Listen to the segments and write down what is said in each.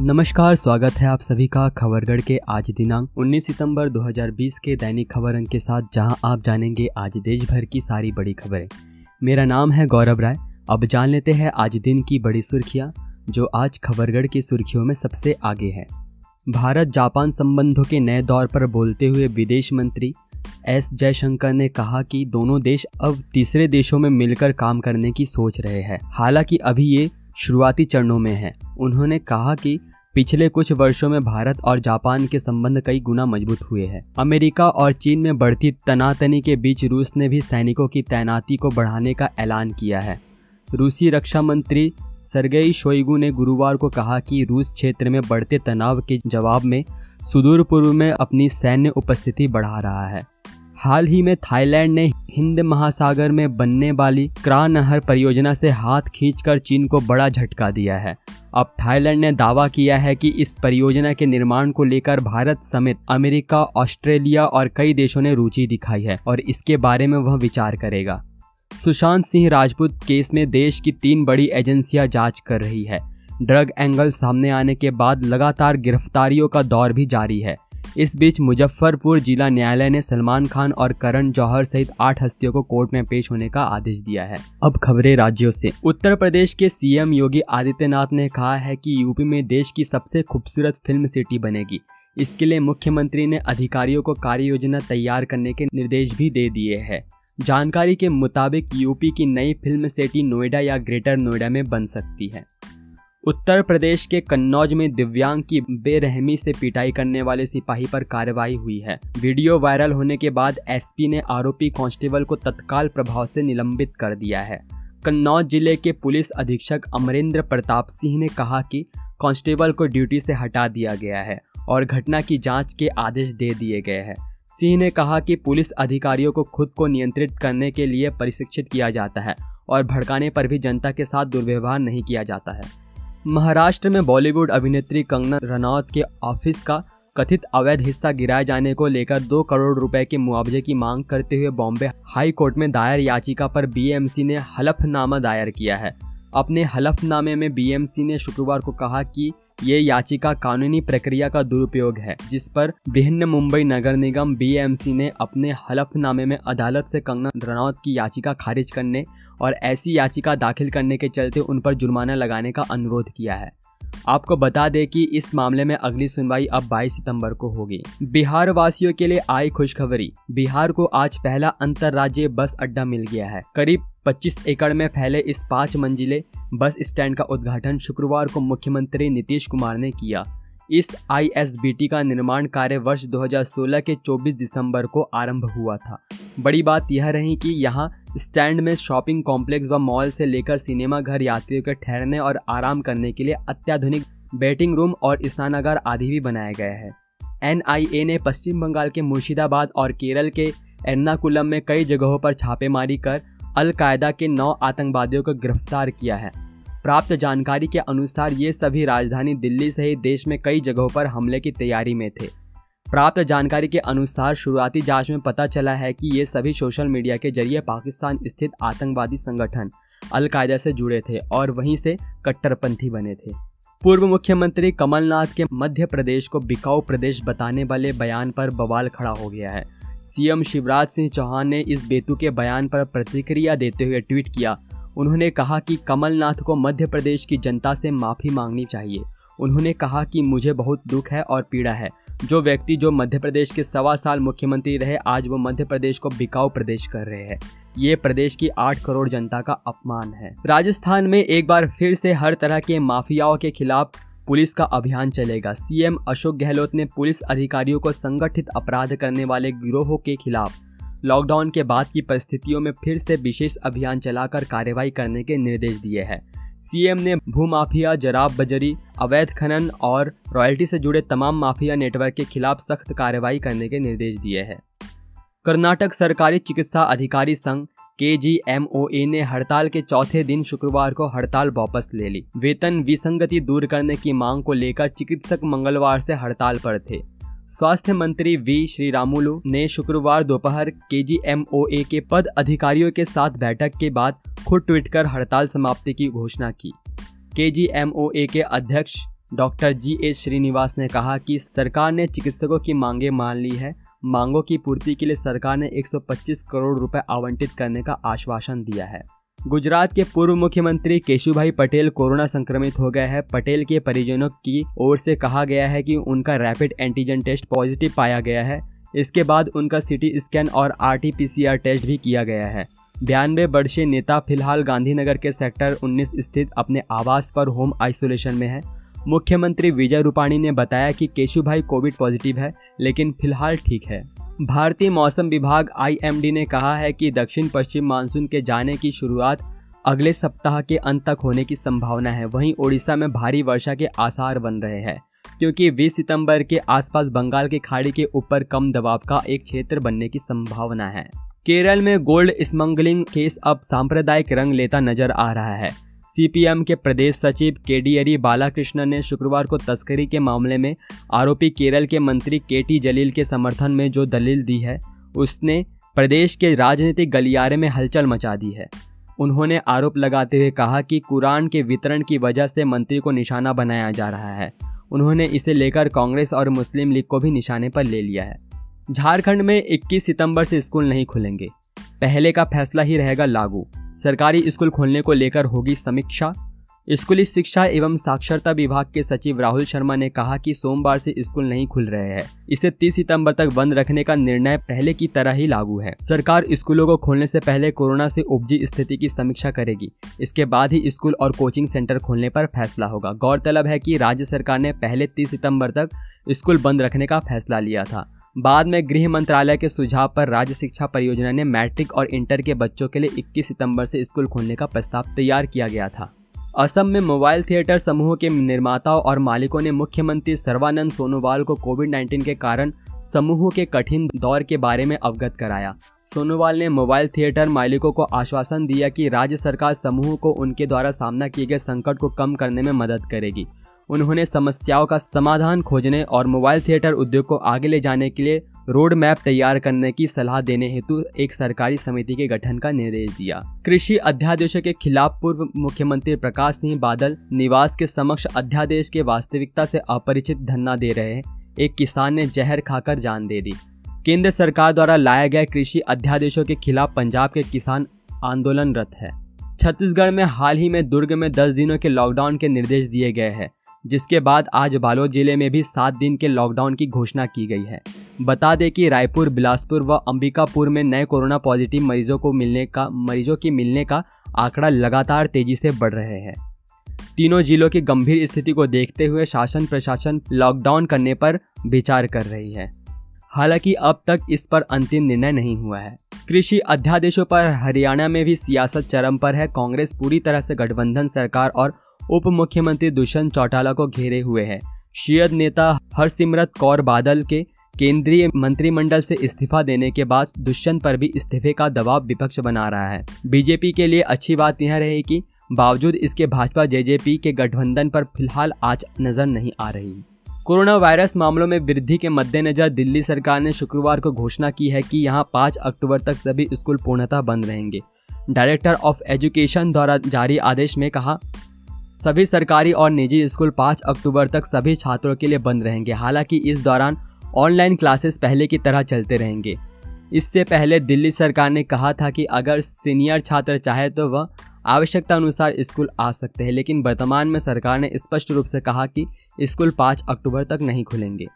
नमस्कार, स्वागत है आप सभी का खबरगढ़ के आज दिनांक 19 सितंबर 2020 के दैनिक खबर अंक के साथ, जहाँ आप जानेंगे आज देश भर की सारी बड़ी खबरें। मेरा नाम है गौरव राय। अब जान लेते हैं आज दिन की बड़ी सुर्खियाँ, जो आज खबरगढ़ की सुर्खियों में सबसे आगे है। भारत जापान संबंधों के नए दौर पर बोलते हुए विदेश मंत्री एस जयशंकर ने कहा कि दोनों देश अब तीसरे देशों में मिलकर काम करने की सोच रहे हैं। हालाँकि अभी ये शुरुआती चरणों में है। उन्होंने कहा कि पिछले कुछ वर्षों में भारत और जापान के संबंध कई गुना मज़बूत हुए हैं। अमेरिका और चीन में बढ़ती तनातनी के बीच रूस ने भी सैनिकों की तैनाती को बढ़ाने का ऐलान किया है। रूसी रक्षा मंत्री सरगई शोइगु ने गुरुवार को कहा कि रूस क्षेत्र में बढ़ते तनाव के जवाब में सुदूर पूर्व में अपनी सैन्य उपस्थिति बढ़ा रहा है। हाल ही में थाईलैंड ने हिंद महासागर में बनने वाली क्रा नहर परियोजना से हाथ खींचकर चीन को बड़ा झटका दिया है। अब थाईलैंड ने दावा किया है कि इस परियोजना के निर्माण को लेकर भारत समेत अमेरिका, ऑस्ट्रेलिया और कई देशों ने रुचि दिखाई है और इसके बारे में वह विचार करेगा। सुशांत सिंह राजपूत केस में देश की तीन बड़ी एजेंसियाँ जाँच कर रही है। ड्रग एंगल सामने आने के बाद लगातार गिरफ्तारियों का दौर भी जारी है। इस बीच मुजफ्फरपुर जिला न्यायालय ने सलमान खान और करण जौहर सहित आठ हस्तियों को कोर्ट में पेश होने का आदेश दिया है। अब खबरें राज्यों से। उत्तर प्रदेश के सीएम योगी आदित्यनाथ ने कहा है कि यूपी में देश की सबसे खूबसूरत फ़िल्म सिटी बनेगी। इसके लिए मुख्यमंत्री ने अधिकारियों को कार्य योजना तैयार करने के निर्देश भी दे दिए हैं। जानकारी के मुताबिक यूपी की नई फ़िल्म सिटी नोएडा या ग्रेटर नोएडा में बन सकती है। उत्तर प्रदेश के कन्नौज में दिव्यांग की बेरहमी से पिटाई करने वाले सिपाही पर कार्रवाई हुई है। वीडियो वायरल होने के बाद एसपी ने आरोपी कांस्टेबल को तत्काल प्रभाव से निलंबित कर दिया है। कन्नौज ज़िले के पुलिस अधीक्षक अमरेंद्र प्रताप सिंह ने कहा कि कांस्टेबल को ड्यूटी से हटा दिया गया है और घटना की जाँच के आदेश दे दिए गए हैं। सिंह ने कहा कि पुलिस अधिकारियों को खुद को नियंत्रित करने के लिए प्रशिक्षित किया जाता है और भड़काने पर भी जनता के साथ दुर्व्यवहार नहीं किया जाता है। महाराष्ट्र में बॉलीवुड अभिनेत्री कंगना रनौत के ऑफ़िस का कथित अवैध हिस्सा गिराए जाने को लेकर दो करोड़ रुपए के मुआवजे की मांग करते हुए बॉम्बे हाई कोर्ट में दायर याचिका पर बीएमसी ने हलफनामा दायर किया है। अपने हलफनामे में बीएमसी ने शुक्रवार को कहा कि ये याचिका कानूनी प्रक्रिया का दुरुपयोग है, जिस पर बृहन मुंबई नगर निगम बीएमसी ने अपने हलफनामे में अदालत से कंगना रनौत की याचिका खारिज करने और ऐसी याचिका दाखिल करने के चलते उन पर जुर्माना लगाने का अनुरोध किया है। आपको बता दें कि इस मामले में अगली सुनवाई अब 22 सितंबर को होगी। बिहार वासियों के लिए आई खुशखबरी। बिहार को आज पहला अंतर्राज्यीय बस अड्डा मिल गया है। करीब 25 एकड़ में फैले इस पाँच मंजिले बस स्टैंड का उद्घाटन शुक्रवार को मुख्यमंत्री नीतीश कुमार ने किया। इस आईएसबीटी का निर्माण कार्य वर्ष 2016 के 24 दिसंबर को आरंभ हुआ था। बड़ी बात यह रही कि यहाँ स्टैंड में शॉपिंग कॉम्प्लेक्स व मॉल से लेकर सिनेमा घर यात्रियों के ठहरने और आराम करने के लिए अत्याधुनिक बैटिंग रूम और स्नानागार आदि भी बनाए गए हैं। एन ने पश्चिम बंगाल के मुर्शिदाबाद और केरल के एर्नाकुलम में कई जगहों पर छापेमारी कर अलकायदा के नौ आतंकवादियों को गिरफ़्तार किया है। प्राप्त जानकारी के अनुसार ये सभी राजधानी दिल्ली सहित देश में कई जगहों पर हमले की तैयारी में थे। प्राप्त जानकारी के अनुसार शुरुआती जाँच में पता चला है कि ये सभी सोशल मीडिया के ज़रिए पाकिस्तान स्थित आतंकवादी संगठन अलकायदा से जुड़े थे और वहीं से कट्टरपंथी बने थे। पूर्व मुख्यमंत्री कमलनाथ के मध्य प्रदेश को बिकाऊ प्रदेश बताने वाले बयान पर बवाल खड़ा हो गया है। सीएम शिवराज सिंह चौहान ने इस बेतु के बयान पर प्रतिक्रिया देते हुए ट्वीट किया। उन्होंने कहा कि कमलनाथ को मध्य प्रदेश की जनता से माफ़ी मांगनी चाहिए। उन्होंने कहा कि मुझे बहुत दुख है और पीड़ा है। जो व्यक्ति जो मध्य प्रदेश के सवा साल मुख्यमंत्री रहे, आज वो मध्य प्रदेश को बिकाऊ प्रदेश कर रहे हैं। ये प्रदेश की आठ करोड़ जनता का अपमान है। राजस्थान में एक बार फिर से हर तरह के माफियाओं के खिलाफ पुलिस का अभियान चलेगा। सीएम अशोक गहलोत ने पुलिस अधिकारियों को संगठित अपराध करने वाले गिरोहों के खिलाफ लॉकडाउन के बाद की परिस्थितियों में फिर से विशेष अभियान चलाकर कार्रवाई करने के निर्देश दिए हैं। सीएम ने भूमाफिया, जराब बजरी, अवैध खनन और रॉयल्टी से जुड़े तमाम माफिया नेटवर्क के खिलाफ सख्त कार्रवाई करने के निर्देश दिए हैं। कर्नाटक सरकारी चिकित्सा अधिकारी संघ के जी एम ओ ए ने हड़ताल के चौथे दिन शुक्रवार को हड़ताल वापस ले ली। वेतन विसंगति दूर करने की मांग को लेकर चिकित्सक मंगलवार से हड़ताल पर थे। स्वास्थ्य मंत्री वी श्री श्रीरामुलु ने शुक्रवार दोपहर के जी एम ओ ए के पद अधिकारियों के साथ बैठक के बाद खुद ट्वीट कर हड़ताल समाप्ति की घोषणा की। के जी एम ओ ए के अध्यक्ष डॉक्टर जी एच श्रीनिवास ने कहा कि सरकार ने चिकित्सकों की मांगे मान ली है। मांगों की पूर्ति के लिए सरकार ने 125 करोड़ रुपए आवंटित करने का आश्वासन दिया है। गुजरात के पूर्व मुख्यमंत्री केशुभाई पटेल कोरोना संक्रमित हो गए हैं। पटेल के परिजनों की ओर से कहा गया है कि उनका रैपिड एंटीजन टेस्ट पॉजिटिव पाया गया है। इसके बाद उनका सिटी स्कैन और आरटीपीसीआर टेस्ट भी किया गया है। बयानवे वर्षीय नेता फ़िलहाल गांधीनगर के सेक्टर 19 स्थित अपने आवास पर होम आइसोलेशन में है। मुख्यमंत्री विजय रूपाणी ने बताया कि केशुभाई कोविड पॉजिटिव है, लेकिन फ़िलहाल ठीक है। भारतीय मौसम विभाग आईएमडी ने कहा है कि दक्षिण पश्चिम मानसून के जाने की शुरुआत अगले सप्ताह के अंत तक होने की संभावना है। वहीं ओडिशा में भारी वर्षा के आसार बन रहे हैं, क्योंकि 20 सितंबर के आसपास बंगाल की खाड़ी के ऊपर कम दबाव का एक क्षेत्र बनने की संभावना है। केरल में गोल्ड स्मगलिंग केस अब सांप्रदायिक रंग लेता नज़र आ रहा है। सीपीएम के प्रदेश सचिव केडीएरी बालाकृष्णन ने शुक्रवार को तस्करी के मामले में आरोपी केरल के मंत्री के टी जलील के समर्थन में जो दलील दी है, उसने प्रदेश के राजनीतिक गलियारे में हलचल मचा दी है। उन्होंने आरोप लगाते हुए कहा कि कुरान के वितरण की वजह से मंत्री को निशाना बनाया जा रहा है। उन्होंने इसे लेकर कांग्रेस और मुस्लिम लीग को भी निशाने पर ले लिया है। झारखंड में 21 सितंबर से स्कूल नहीं खुलेंगे। पहले का फैसला ही रहेगा लागू। सरकारी स्कूल खोलने को लेकर होगी समीक्षा। स्कूली शिक्षा एवं साक्षरता विभाग के सचिव राहुल शर्मा ने कहा कि सोमवार से स्कूल नहीं खुल रहे हैं। इसे 30 सितंबर तक बंद रखने का निर्णय पहले की तरह ही लागू है। सरकार स्कूलों को खोलने से पहले कोरोना से उपजी स्थिति की समीक्षा करेगी। इसके बाद ही स्कूल और कोचिंग सेंटर खोलने पर फैसला होगा। गौरतलब है की राज्य सरकार ने पहले तीस सितंबर तक स्कूल बंद रखने का फैसला लिया था। बाद में गृह मंत्रालय के सुझाव पर राज्य शिक्षा परियोजना ने मैट्रिक और इंटर के बच्चों के लिए 21 सितंबर से स्कूल खोलने का प्रस्ताव तैयार किया गया था। असम में मोबाइल थिएटर समूह के निर्माताओं और मालिकों ने मुख्यमंत्री सर्वानंद सोनोवाल को कोविड 19 के कारण समूह के कठिन दौर के बारे में अवगत कराया। सोनोवाल ने मोबाइल थिएटर मालिकों को आश्वासन दिया कि राज्य सरकार समूह को उनके द्वारा सामना किए गए संकट को कम करने में मदद करेगी। उन्होंने समस्याओं का समाधान खोजने और मोबाइल थिएटर उद्योग को आगे ले जाने के लिए रोड मैप तैयार करने की सलाह देने हेतु एक सरकारी समिति के गठन का निर्देश दिया। कृषि अध्यादेशों के खिलाफ पूर्व मुख्यमंत्री प्रकाश सिंह बादल निवास के समक्ष अध्यादेश के वास्तविकता से अपरिचित धरना दे रहे एक किसान ने जहर खाकर जान दे दी। केंद्र सरकार द्वारा लाए गए कृषि अध्यादेशों के खिलाफ पंजाब के किसान आंदोलनरत है। छत्तीसगढ़ में हाल ही में दुर्ग में 10 दिनों के लॉकडाउन के निर्देश दिए गए हैं। जिसके बाद आज बालोद ज़िले में भी सात दिन के लॉकडाउन की घोषणा की गई है। बता दें कि रायपुर, बिलासपुर व अंबिकापुर में नए कोरोना पॉजिटिव मरीजों को मिलने का, मरीजों की मिलने का आंकड़ा लगातार तेज़ी से बढ़ रहे हैं। तीनों जिलों की गंभीर स्थिति को देखते हुए शासन प्रशासन लॉकडाउन करने पर विचार कर रही है। हालाँकि अब तक इस पर अंतिम निर्णय नहीं हुआ है। कृषि अध्यादेशों पर हरियाणा में भी सियासत चरम पर है। कांग्रेस पूरी तरह से गठबंधन सरकार और उप मुख्यमंत्री दुष्यंत चौटाला को घेरे हुए है। शियद नेता हरसिमरत कौर बादल के केंद्रीय मंत्रिमंडल से इस्तीफा देने के बाद दुष्यंत पर भी इस्तीफे का दबाव विपक्ष बना रहा है। बीजेपी के लिए अच्छी बात यह रही कि बावजूद इसके भाजपा जेजेपी के गठबंधन पर फ़िलहाल आज नज़र नहीं आ रही। कोरोना वायरस मामलों में वृद्धि के मद्देनजर दिल्ली सरकार ने शुक्रवार को घोषणा की है कि यहाँ 5 अक्टूबर तक सभी स्कूल पूर्णतः बंद रहेंगे। डायरेक्टर ऑफ़ एजुकेशन द्वारा जारी आदेश में कहा सभी सरकारी और निजी स्कूल 5 अक्टूबर तक सभी छात्रों के लिए बंद रहेंगे। हालाँकि इस दौरान ऑनलाइन क्लासेस पहले की तरह चलते रहेंगे। इससे पहले दिल्ली सरकार ने कहा था कि अगर सीनियर छात्र चाहे तो वह आवश्यकता अनुसार स्कूल आ सकते हैं, लेकिन वर्तमान में सरकार ने स्पष्ट रूप से कहा कि स्कूल 5 अक्टूबर तक नहीं खुलेंगे।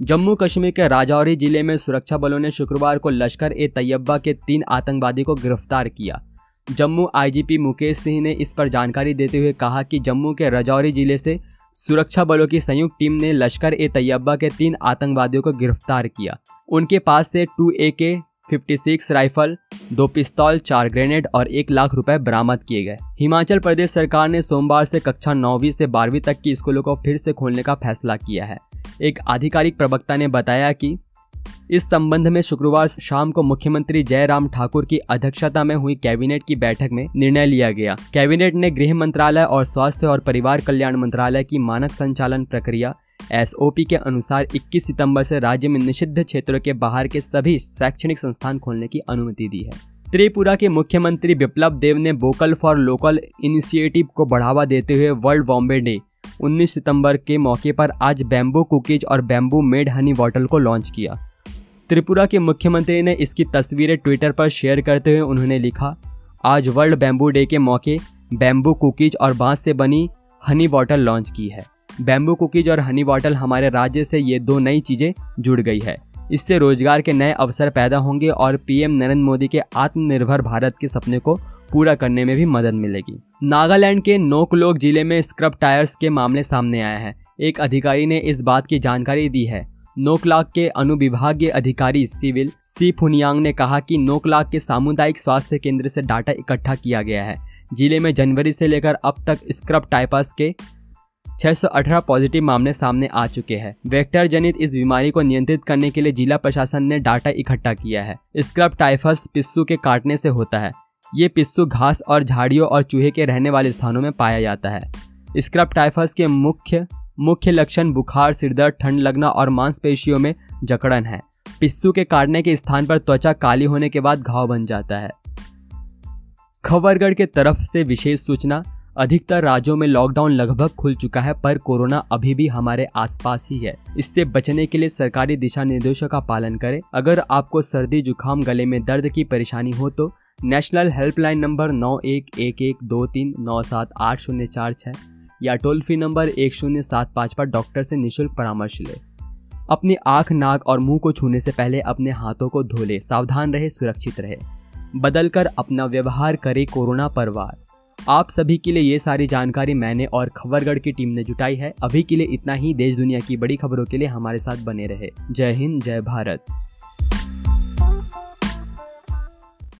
जम्मू कश्मीर के राजौरी ज़िले में सुरक्षा बलों ने शुक्रवार को लश्कर ए तैयबा के तीन आतंकवादी को गिरफ़्तार किया। जम्मू आईजीपी मुकेश सिंह ने इस पर जानकारी देते हुए कहा कि जम्मू के रजौरी ज़िले से सुरक्षा बलों की संयुक्त टीम ने लश्कर ए तैयबा के तीन आतंकवादियों को गिरफ़्तार किया। उनके पास से टू ए के फिफ्टी सिक्स राइफल, दो पिस्तौल, चार ग्रेनेड और एक लाख रुपए बरामद किए गए। हिमाचल प्रदेश सरकार ने सोमवार से कक्षा नौवीं से बारहवीं तक की स्कूलों को फिर से खोलने का फैसला किया है। एक आधिकारिक प्रवक्ता ने बताया कि इस संबंध में शुक्रवार शाम को मुख्यमंत्री जयराम ठाकुर की अध्यक्षता में हुई कैबिनेट की बैठक में निर्णय लिया गया। कैबिनेट ने गृह मंत्रालय और स्वास्थ्य और परिवार कल्याण मंत्रालय की मानक संचालन प्रक्रिया एस के अनुसार 21 सितंबर से राज्य में निषिद्ध क्षेत्रों के बाहर के सभी शैक्षणिक संस्थान खोलने की अनुमति दी है। त्रिपुरा के मुख्यमंत्री बिप्लब देव ने वोकल फॉर लोकल इनिशिएटिव को बढ़ावा देते हुए वर्ल्ड बॉम्बे डे 19 सितंबर के मौके पर आज बैम्बू कुकीज और बैम्बू मेड हनी बॉटल को लॉन्च किया। त्रिपुरा के मुख्यमंत्री ने इसकी तस्वीरें ट्विटर पर शेयर करते हुए उन्होंने लिखा, आज वर्ल्ड बैम्बू डे के मौके बैम्बू कुकीज और बाँस से बनी हनी बॉटल लॉन्च की है। बैम्बू कुकीज और हनी बॉटल हमारे राज्य से ये दो नई चीज़ें जुड़ गई है। इससे रोज़गार के नए अवसर पैदा होंगे और पीएम नरेंद्र मोदी के आत्मनिर्भर भारत के सपने को पूरा करने में भी मदद मिलेगी। नागालैंड के नोकलोक ज़िले में स्क्रब टायर्स के मामले सामने आया है। एक अधिकारी ने इस बात की जानकारी दी है। नोकलाक के अनुविभागीय अधिकारी सिविल सी फुनियांग ने कहा कि नोकलाक के सामुदायिक स्वास्थ्य केंद्र से डाटा इकट्ठा किया गया है। ज़िले में जनवरी से लेकर अब तक स्क्रब टाइपस के 618 पॉजिटिव मामले सामने आ चुके हैं। वेक्टर जनित इस बीमारी को नियंत्रित करने के लिए जिला प्रशासन ने डाटा इकट्ठा किया है। स्क्रब टाइफस पिस्सू के काटने से होता है। ये पिस्सू घास और झाड़ियों और चूहे के रहने वाले स्थानों में पाया जाता है। स्क्रब टाइफस के मुख्य मुख्य लक्षण बुखार, सिरदर्द, ठंड, लगना और मांसपेशियों में जकड़न है। पिस्सू के काटने के स्थान पर त्वचा काली होने के बाद घाव बन जाता है। खबरगढ़ के तरफ़ से विशेष सूचना, अधिकतर राज्यों में लॉकडाउन लगभग खुल चुका है, पर कोरोना अभी भी हमारे आसपास ही है। इससे बचने के लिए सरकारी दिशा निर्देशों का पालन करें। अगर आपको सर्दी, जुकाम, गले में दर्द की परेशानी हो तो नेशनल हेल्पलाइन नंबर नौ एक एक एक दो तीन नौ सात आठ शून्य चार छः या टोल फ्री नंबर एक शून्य सात पाँच पर डॉक्टर से निशुल्क परामर्श ले। अपनी आँख, नाक और मुँह को छूने से पहले अपने हाथों को धो ले, सावधान रहे, सुरक्षित रहे। बदलकर अपना व्यवहार करे कोरोना पर वार। आप सभी के लिए ये सारी जानकारी मैंने और खबरगढ़ की टीम ने जुटाई है। अभी के लिए इतना ही। देश दुनिया की बड़ी खबरों के लिए हमारे साथ बने रहे। जय हिंद, जय भारत।